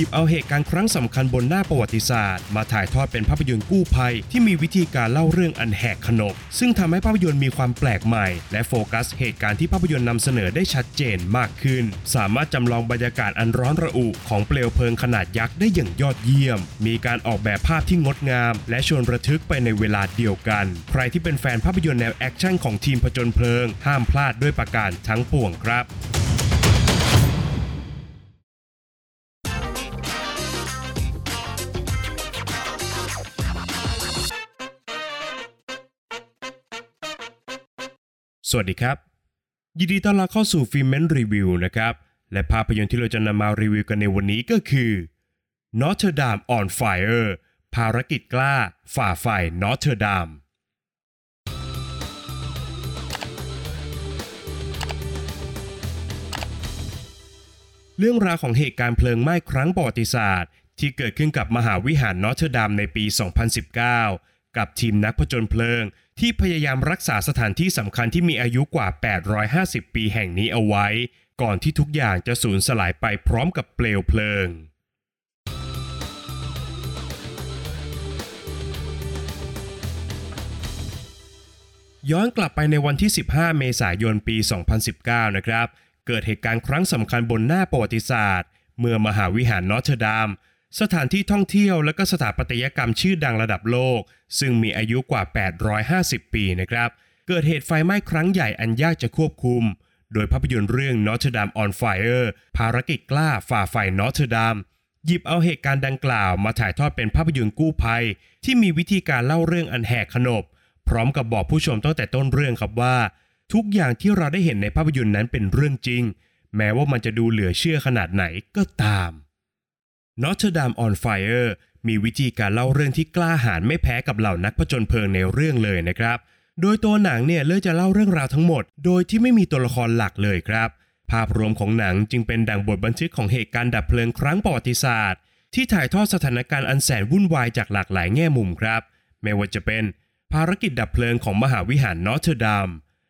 หยิบเอาเหตุการณ์ครั้งสำคัญบนหน้าประวัติศาสตร์ มาถ่ายทอดเป็นภาพยนตร์กู้ภัย ที่มีวิธีการเล่าเรื่องอันแหกขนบซึ่งทำให้ภาพยนตร์มีความแปลกใหม่ และโฟกัสเหตุการณ์ที่ภาพยนตร์นำเสนอได้ชัดเจนมากขึ้น สามารถจำลองบรรยากาศอันร้อนระอุของเปลวเพลิงขนาดยักษ์ได้อย่างยอดเยี่ยม มีการออกแบบภาพที่งดงาม และชวนระทึกไปในเวลาเดียวกัน ใครที่เป็นแฟนภาพยนตร์แนวแอคชั่นของทีมผจญเพลิง ห้ามพลาดด้วยประการทั้งปวงครับ สวัสดีครับ ยินดีต้อนรับเข้าสู่ฟิล์มเมนรีวิวนะครับ และภาพยนตร์ที่เราจะนำมารีวิวกันในวันนี้ก็คือ Notre Dame on Fire ภารกิจกล้า ฝ่าไฟ Notre Dame เรื่องราวของเหตุการณ์เพลิงไหม้ครั้งประวัติศาสตร์ ที่เกิดขึ้นกับมหาวิหารนอเทอร์ดัมในปี 2019 กับทีมนักผจญเพลิง ที่พยายามรักษาสถานที่สำคัญที่มีอายุกว่า 850 ปีแห่งนี้เอาไว้ ก่อนที่ทุกอย่างจะสูญสลายไปพร้อมกับเปลวเพลิง ย้อนกลับไปในวันที่ 15 เมษายนปี 2019 นะครับ เกิดเหตุการณ์ครั้งสำคัญบนหน้าประวัติศาสตร์ เมื่อมหาวิหารนอตเทอร์ดัม สถานที่ท่องเที่ยวและก็สถาปัตยกรรมชื่อดังระดับโลก ซึ่งมีอายุกว่า 850 ปีนะครับ เกิดเหตุไฟไหม้ครั้งใหญ่อันยากจะควบคุม โดยภาพยนตร์เรื่อง Notre Dame on Fire ภารกิจกล้าฝ่าไฟนอตเทอร์ดัมหยิบเอาเหตุการณ์ดังกล่าวมาถ่ายทอดเป็นภาพยนตร์กู้ภัย ที่มีวิธีการเล่าเรื่องอันแหกขนบ พร้อมกับบอกผู้ชมตั้งแต่ต้นเรื่องครับว่า ทุกอย่างที่เราได้เห็นในภาพยนตร์นั้นเป็นเรื่องจริง แม้ว่ามันจะดูเหลือเชื่อขนาดไหนก็ตาม Notre Dame on Fire มีวิธีการเล่าเรื่องที่กล้าหาญไม่แพ้กับเหล่านักผจญเพลิงในเรื่องเลยนะครับ โดยตัวหนังเนี่ยเลือกจะเล่าเรื่องราวทั้งหมด โดยที่ไม่มีตัวละครหลักเลยครับ ภาพรวมของหนังจึงเป็นดังบทบันทึกของเหตุการณ์ดับเพลิงครั้งประวัติศาสตร์ ที่ถ่ายทอดสถานการณ์อันแสนวุ่นวายจากหลากหลายแง่มุมครับ ไม่ว่าจะเป็นภารกิจดับเพลิงของมหาวิหารนอตเทอร์ดัม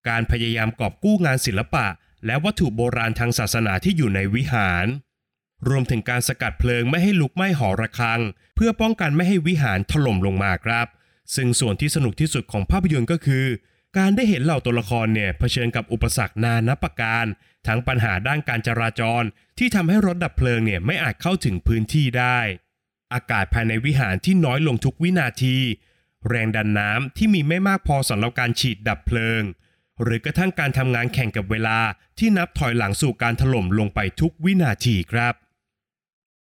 การพยายามกอบกู้งานศิลปะ และวัตถุโบราณทางศาสนาที่อยู่ในวิหาร รวมถึงการสกัดเพลิงไม่ให้ลุกไหม้หอระฆัง เพื่อป้องกันไม่ให้วิหารถล่มลงมาครับ ซึ่งส่วนที่สนุกที่สุดของภาพยนตร์ก็คือ การได้เห็นเหล่าตัวละครเนี่ยเผชิญกับอุปสรรคนานับประการ ทั้งปัญหาด้านการจราจร ที่ทำให้รถดับเพลิงเนี่ยไม่อาจเข้าถึงพื้นที่ได้ อากาศภายในวิหารที่น้อยลงทุกวินาที แรงดันน้ำที่มีไม่มากพอสำหรับการฉีดดับเพลิง หรือกระทั่งการทำงานแข่งกับเวลาที่นับถอยหลังสู่การถล่มลงไปทุกวินาทีครับ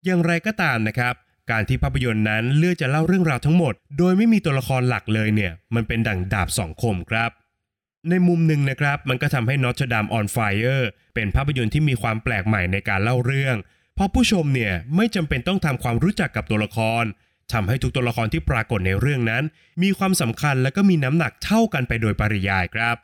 อย่างไรก็ตามนะครับ การที่ภาพยนตร์นั้นเลือกจะเล่าเรื่องราวทั้งหมด โดยไม่มีตัวละครหลักเลยเนี่ย มันเป็นดั่งดาบสองคมครับ ในมุมหนึ่งนะครับ มันก็ทำให้ Notre Dame on Fire เป็นภาพยนตร์ที่มีความแปลกใหม่ในการเล่าเรื่อง เพราะผู้ชมเนี่ยไม่จำเป็นต้องทำความรู้จักกับตัวละครทำให้ทุกตัวละครที่ปรากฏในเรื่องนั้น มีความสำคัญและก็มีน้ำหนักเท่ากันไปโดยปริยายครับ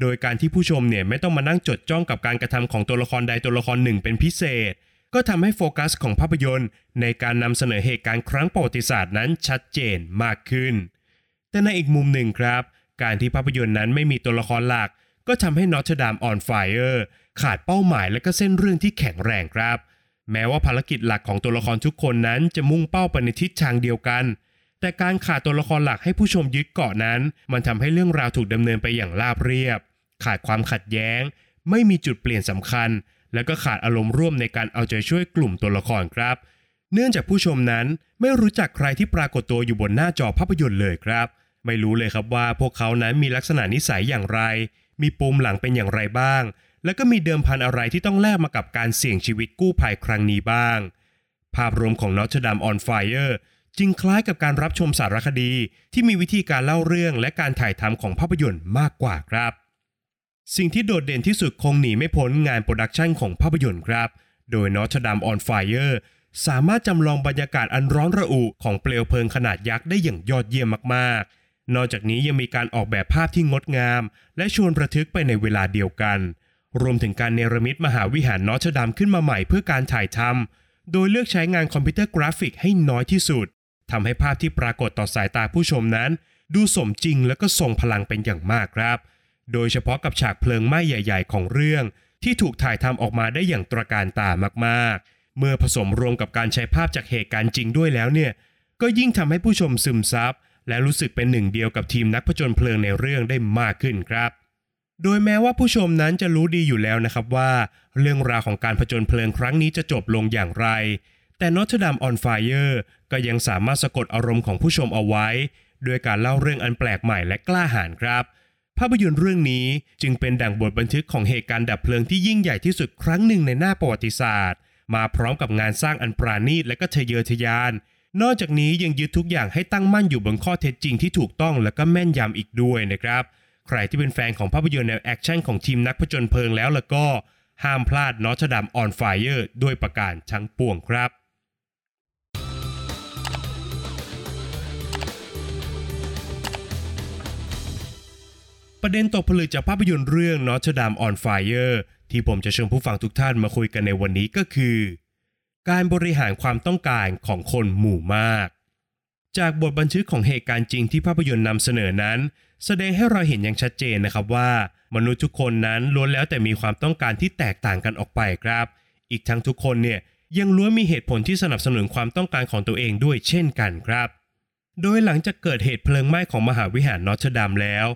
โดยการที่ผู้ชมเนี่ยไม่ต้องมานั่งจดจ้องกับการกระทำของตัวละครใดตัวละครหนึ่งเป็นพิเศษ ก็ทำให้โฟกัสของภาพยนตร์ ในการนำเสนอเหตุการณ์ครั้งประวัติศาสตร์นั้นชัดเจนมากขึ้น แต่ในอีกมุมหนึ่งครับ การที่ภาพยนตร์นั้นไม่มีตัวละครหลัก ก็ทำให้ Notre Dame on Fire ขาดเป้าหมายและก็เส้นเรื่องที่แข็งแรงครับ แม้ว่าภารกิจหลักของตัวละครทุกคนนั้นจะมุ่งเป้าไปในทิศทางเดียวกัน แต่การขาดตัวละครหลักให้ผู้ชมยึดเกาะนั้น มันทำให้เรื่องราวถูกดำเนินไปอย่างราบเรียบ ขาดความขัดแย้ง ไม่มีจุดเปลี่ยนสำคัญ และก็ขาดอารมณ์ร่วมในการเอาใจช่วยกลุ่มตัวละครครับ เนื่องจากผู้ชมนั้นไม่รู้จักใครที่ปรากฏตัวอยู่บนหน้าจอภาพยนตร์เลยครับ ไม่รู้เลยครับว่าพวกเขานั้นมีลักษณะนิสัยอย่างไร มีปมหลังเป็นอย่างไรบ้าง แล้วก็มีเดิมพันอะไรที่ต้องแลกมากับการเสี่ยงชีวิตกู้ภัยครั้งนี้บ้าง ภาพรวมของ Notre Dame on Fire จึงคล้ายกับการรับชมสารคดีที่มีวิธีการเล่าเรื่องและการถ่ายทำของภาพยนตร์มากกว่าครับ สิ่งที่โดดเด่นที่สุดคงหนีไม่พ้นงาน production ของภาพยนตร์ครับ โดย Notre Dame on Fire สามารถจำลองบรรยากาศอันร้อนระอุของเปลวเพลิงขนาดยักษ์ได้อย่างยอดเยี่ยมมากๆ นอกจากนี้ยังมีการออกแบบภาพที่งดงาม และชวนระทึกไปในเวลาเดียวกัน รวมถึงการเนรมิตมหาวิหารนอตเทอร์ดัมขึ้นมาใหม่เพื่อการถ่ายทำโดยเลือกใช้งานคอมพิวเตอร์กราฟิกให้น้อยที่สุดทำให้ภาพที่ปรากฏต่อสายตาผู้ชมนั้น ดูสมจริงและก็ทรงพลังเป็นอย่างมากครับ โดยเฉพาะกับฉากเพลิงไหม้ใหญ่ ๆ ของเรื่อง ที่ถูกถ่ายทำออกมาได้อย่างตระการตามากๆ เมื่อผสมรวมกับการใช้ภาพจากเหตุการณ์จริงด้วยแล้วเนี่ยก็ยิ่งทำให้ผู้ชมซึมซับและรู้สึกเป็นหนึ่งเดียวกับทีมนักผจญเพลิงในเรื่องได้มากขึ้นครับ โดยแม้ว่าผู้ชมนั้นจะรู้ดีอยู่แล้วนะครับว่า เรื่องราวของการผจญเพลิงครั้งนี้จะจบลงอย่างไร แต่ Notre Dame on Fire ก็ยังสามารถสะกดอารมณ์ของผู้ชมเอาไว้ ด้วยการเล่าเรื่องอันแปลกใหม่และกล้าหาญครับ ภาพยนตร์เรื่องนี้จึงเป็นดั่งบทบันทึกของเหตุการณ์ดับเพลิงที่ยิ่งใหญ่ที่สุดครั้งหนึ่งในหน้าประวัติศาสตร์ มาพร้อมกับงานสร้างอันปราณีตและก็ทะเยอทะยาน นอกจากนี้ยังยึดทุกอย่างให้ตั้งมั่นอยู่บนข้อเท็จจริงที่ถูกต้องและก็แม่นยำอีกด้วยนะครับ ใครที่เป็นแฟนของภาพยนตร์แนวแอคชั่นของทีมนักผจญเพลิงแล้วล่ะก็ห้ามพลาด Notre Dame on Fire ด้วยประการทั้งปวงครับ ประเด็นตกผลึกจากภาพยนตร์เรื่อง Notre Dame on Fire ที่ผมจะเชิญผู้ฟังทุกท่านมาคุยกันในวันนี้ก็คือ การบริหารความต้องการของคนหมู่มาก จากบทบันทึกของเหตุการณ์จริงที่ภาพยนตร์นำเสนอนั้น แสดงให้เราเห็นอย่างชัดเจนนะครับว่า มนุษย์ทุกคนนั้นล้วนแล้วแต่มีความต้องการที่แตกต่างกันออกไปครับ อีกทั้งทุกคนเนี่ยยังล้วนมีเหตุผลที่สนับสนุนความต้องการของตัวเองด้วยเช่นกันครับ โดยหลังจากเกิดเหตุเพลิงไหม้ของมหาวิหารนอตเทอร์ดัมแล้ว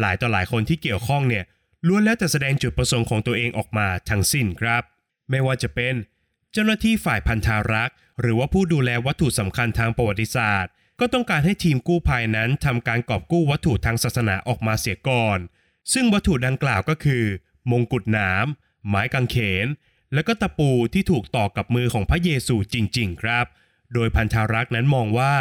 หลายต่อหลายคนที่เกี่ยวข้องเนี่ยล้วนแล้วแต่แสดงจุดประสงค์ของตัวเองออกมาทั้งสิ้นครับ ไม่ว่าจะเป็น เจ้าหน้าที่ฝ่ายพันธารักษ์ หรือว่าผู้ดูแลวัตถุสำคัญทางประวัติศาสตร์ ก็ต้องการให้ทีมกู้ภัยนั้นทำการกอบกู้วัตถุทางศาสนาออกมาเสียก่อน ซึ่งวัตถุดังกล่าวก็คือ มงกุฎหนามไม้กางเขน และก็ตะปูที่ถูกต่อกับมือของพระเยซูจริง ๆ ครับ โดยพันธารักษ์นั้นมองว่า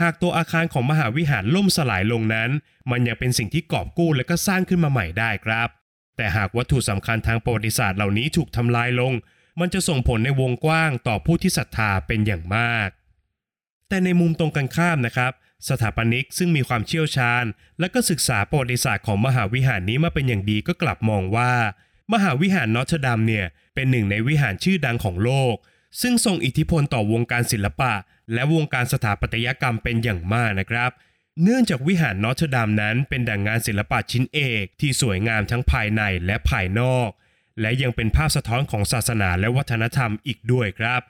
หากตัวอาคารของมหาวิหารล่มสลายลงนั้น มันยังเป็นสิ่งที่กอบกู้และก็สร้างขึ้นมาใหม่ได้ครับ แต่หากวัตถุสำคัญทางประวัติศาสตร์เหล่านี้ถูกทำลายลง มันจะส่งผลในวงกว้างต่อผู้ที่ศรัทธาเป็นอย่างมาก แต่ในมุมตรงกันข้ามนะครับ สถาปนิกซึ่งมีความเชี่ยวชาญ และก็ศึกษาประวัติศาสตร์ของมหาวิหารนี้มาเป็นอย่างดีก็กลับมองว่า มหาวิหารนอตเทอร์ดัมเนี่ยเป็นหนึ่งในวิหารชื่อดังของโลก ซึ่งทรงอิทธิพลต่อวงการศิลปะ และวงการสถาปัตยกรรมเป็นอย่างมากนะครับ เนื่องจากวิหารนอตเทอร์ดัมนั้นเป็นดั่งงานศิลปะชิ้นเอกที่สวยงามทั้งภายในและภายนอก และยังเป็นภาพสะท้อนของศาสนาและวัฒนธรรมอีกด้วยครับ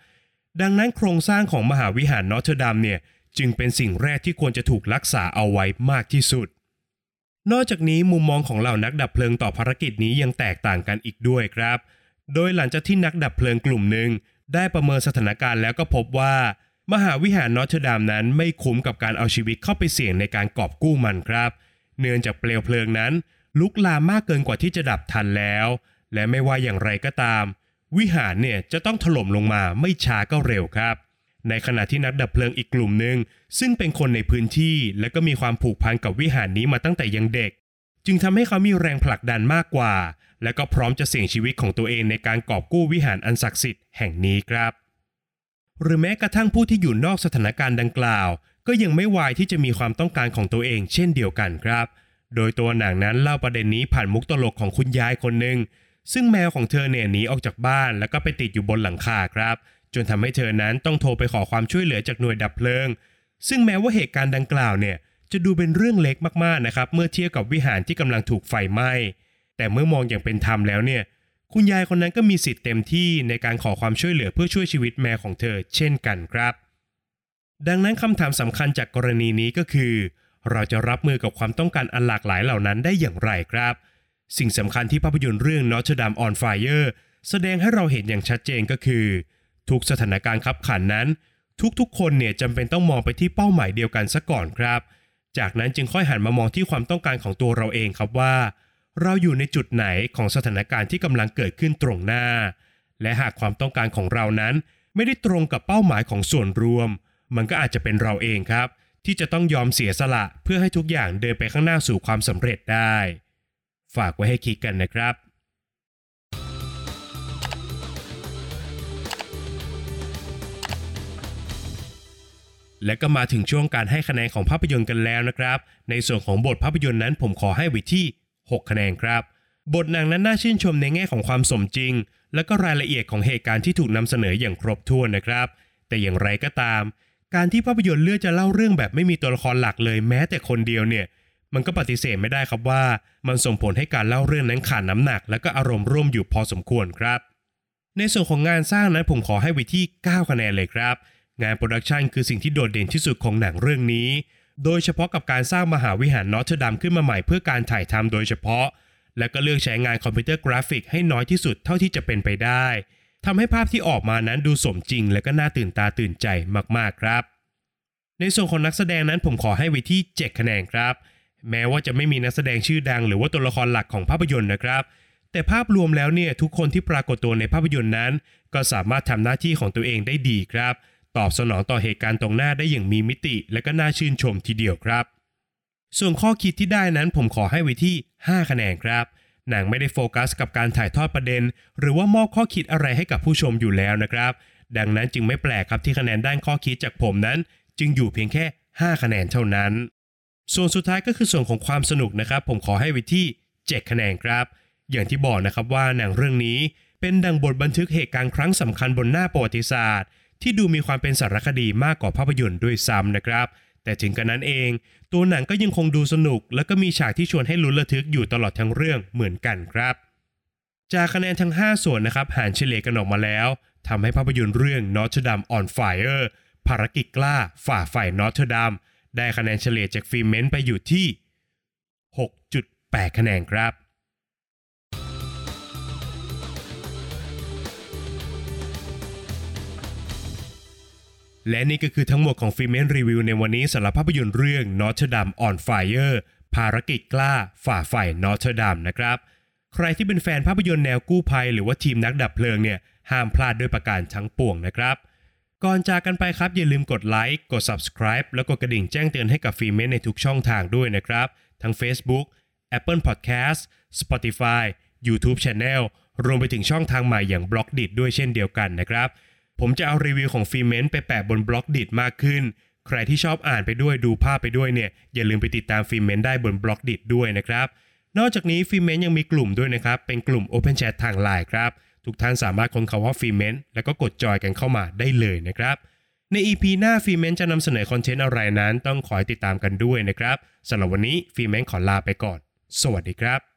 ดังนั้นโครงสร้างของมหาวิหารนอตเทอร์ดัมเนี่ยจึงเป็นสิ่งแรกที่ควรจะถูกรักษาเอาไว้มากที่สุด นอกจากนี้มุมมองของเหล่านักดับเพลิงต่อภารกิจนี้ยังแตกต่างกันอีกด้วยครับ โดยหลังจากที่นักดับเพลิงกลุ่มหนึ่งได้ประเมินสถานการณ์แล้วก็พบว่า มหาวิหารนอตเทอร์ดามนั้นไม่คุ้มกับการเอาชีวิตเข้าไปเสี่ยงในการกอบกู้มันครับ เนื่องจากเปลวเพลิงนั้น ลุกลามมากเกินกว่าที่จะดับทันแล้ว และไม่ว่าอย่างไรก็ตาม วิหารเนี่ยจะต้องถล่มลงมาไม่ช้าก็เร็วครับ ในขณะที่นักดับเพลิงอีกกลุ่มหนึ่งซึ่งเป็นคนในพื้นที่และก็มีความผูกพันกับวิหารนี้มาตั้งแต่ยังเด็ก จึงทำให้เขามีแรงผลักดันมากกว่า และก็พร้อมจะเสี่ยงชีวิตของตัวเองในการกอบกู้วิหารอันศักดิ์สิทธิ์แห่งนี้ครับ หรือแม้กระทั่งผู้ที่อยู่นอกสถานการณ์ดังกล่าว ก็ยังไม่วายที่จะมีความต้องการของตัวเองเช่นเดียวกันครับ โดยตัวหนังนั้นเล่าประเด็นนี้ผ่านมุกตลกของคุณยายคนหนึ่งซึ่งแมวของเธอเนี่ยหนีออกจากบ้านแล้วก็ไปติดอยู่บนหลังคาครับ จนทำให้เธอนั้นต้องโทรไปขอความช่วยเหลือจากหน่วยดับเพลิง ซึ่งแม้ว่าเหตุการณ์ดังกล่าวเนี่ยจะดูเป็นเรื่องเล็กมากๆนะครับ เมื่อเทียบกับวิหารที่กำลังถูกไฟไหม้แต่เมื่อมองอย่างเป็นธรรมแล้วเนี่ย คุณยายคนนั้นก็มีสิทธิ์เต็มที่ในการขอความช่วยเหลือเพื่อช่วยชีวิตแมวของเธอ เช่นกันครับ ดังนั้นคำถามสำคัญจากกรณีนี้ก็คือ เราจะรับมือกับความต้องการอันหลากหลายเหล่านั้นได้อย่างไรครับ สิ่งสำคัญที่ภาพยนตร์เรื่อง Notre Dame on Fire แสดงให้เราเห็นอย่างชัดเจนก็คือ ทุกสถานการณ์ขับขันนั้น ทุกๆ คนเนี่ยจำเป็นต้องมองไปที่เป้าหมายเดียวกันซะก่อนครับ จากนั้นจึงค่อยหันมามองที่ความต้องการของตัวเราเองครับว่า เราอยู่ในจุดไหนของสถานการณ์ที่กำลังเกิดขึ้นตรงหน้า และหากความต้องการของเรานั้น ไม่ได้ตรงกับเป้าหมายของส่วนรวม มันก็อาจจะเป็นเราเองครับ ที่จะต้องยอมเสียสละเพื่อให้ทุกอย่างเดินไปข้างหน้าสู่ความสำเร็จได้ ฝากไว้ให้คิดกันนะครับและก็มาถึงช่วงการให้คะแนนของภาพยนตร์กันแล้วนะครับ ในส่วนของบทภาพยนตร์นั้นผมขอให้ไว้ที่ 6 คะแนนครับ บทหนังนั้นน่าชื่นชมในแง่ของความสมจริง และก็รายละเอียดของเหตุการณ์ที่ถูกนำเสนออย่างครบถ้วนนะครับ แต่อย่างไรก็ตาม การที่ภาพยนตร์เลือกจะเล่าเรื่องแบบไม่มีตัวละครหลักเลยแม้แต่คนเดียวเนี่ย มันก็ปฏิเสธไม่ได้ครับว่า มันส่งผลให้การเล่าเรื่องนั้นขาดน้ำหนัก และก็อารมณ์ร่วมอยู่พอสมควรครับ ในส่วนของงานสร้างนั้นผมขอให้ไว้ที่ 9 คะแนนเลยครับ งานโปรดักชันคือสิ่งที่โดดเด่นที่สุดของหนังเรื่องนี้ โดยเฉพาะกับการสร้างมหาวิหารนอตเทอร์ดัมขึ้นมาใหม่เพื่อการถ่ายทำโดยเฉพาะ และก็เลือกใช้งานคอมพิวเตอร์กราฟิกให้น้อยที่สุดเท่าที่จะเป็นไปได้ทำให้ภาพที่ออกมานั้นดูสมจริง และก็น่าตื่นตาตื่นใจมากๆครับ ในส่วนของนักแสดงนั้นผมขอให้ไว้ที่ 7 คะแนนครับ แม้ว่าจะไม่มีนักแสดงชื่อดัง หรือว่าตัวละครหลักของภาพยนตร์นะครับ แต่ภาพรวมแล้วเนี่ยทุกคนที่ปรากฏตัวในภาพยนตร์นั้น ก็สามารถทำหน้าที่ของตัวเองได้ดีครับ ตอบสนองต่อเหตุการณ์ตรงหน้าได้อย่างมีมิติและก็น่าชื่นชมทีเดียวครับ ส่วนข้อคิดที่ได้นั้นผมขอให้ไว้ที่ 5 คะแนนครับ หนังไม่ได้โฟกัสกับการถ่ายทอดประเด็น หรือว่ามอบข้อคิดอะไรให้กับผู้ชมอยู่แล้วนะครับ ดังนั้นจึงไม่แปลกครับที่คะแนนด้านข้อคิดจากผมนั้น จึงอยู่เพียงแค่ 5 คะแนนเท่านั้น ส่วนสุดท้ายก็คือส่วนของความสนุกนะครับ ผมขอให้ไว้ที่ 7 คะแนนครับ อย่างที่บอกนะครับว่าหนังเรื่องนี้เป็นดังบทบันทึกเหตุการณ์ครั้งสำคัญบนหน้าประวัติศาสตร์ ที่ดูมีความเป็นสารคดีมากกว่าภาพยนตร์ด้วยซ้ำนะครับ แต่ถึงกระนั้นเอง ตัวหนังก็ยังคงดูสนุก และก็มีฉากที่ชวนให้ลุ้นระทึกอยู่ตลอดทั้งเรื่องเหมือนกันครับ จากคะแนนทั้ง 5 ส่วนนะครับหารเฉลี่ยกันออกมาแล้วทำให้ภาพยนตร์เรื่อง Notre Dame on Fire ภารกิจกล้าฝ่าไฟนอตเทอร์ดัมได้คะแนนเฉลี่ยจากฟิเมนต์ไปอยู่ที่ 6.8 คะแนนครับ และนี่ก็คือทั้งหมดของฟิเมนรีวิวในวันนี้สำหรับภาพยนตร์เรื่อง Notre Dame on Fire ภารกิจกล้าฝ่าไฟนอตเทดัมนะครับ ใครที่เป็นแฟนภาพยนตร์แนวกู้ภัย หรือว่าทีมนักดับเพลิงเนี่ยห้ามพลาดด้วยประการทั้งปวงนะครับก่อนจากกันไปครับอย่าลืมกดไลค์กด subscribe แล้วก็กระดิ่งแจ้งเตือนให้กับฟิเมนในทุกช่องทางด้วยนะครับ ทั้ง Facebook Apple Podcast Spotify YouTube Channel รวมไปถึงช่องทางใหม่อย่าง b ล็อกดิด้วยเช่นเดียวกันนะครับ ผมจะเอารีวิวของฟิเมนไปแปะบน Blockdit มากขึ้น ใครที่ชอบอ่านไปด้วยดูภาพไปด้วยเนี่ย อย่าลืมไปติดตามฟิเมนได้บน Blockdit ด้วยนะครับ นอกจากนี้ฟิเมนยังมีกลุ่มด้วยนะครับ เป็นกลุ่ม Open Chat ทางไลน์ครับ ทุกท่านสามารถค้นคำว่าฟิเมนแล้วก็กดจอยกันเข้ามาได้เลยนะครับใน EP หน้าฟิเมนจะนำเสนอคอนเทนต์อะไรนั้น ต้องคอยติดตามกันด้วยนะครับสำหรับวันนี้ฟิเมนขอลาไปก่อน สวัสดีครับ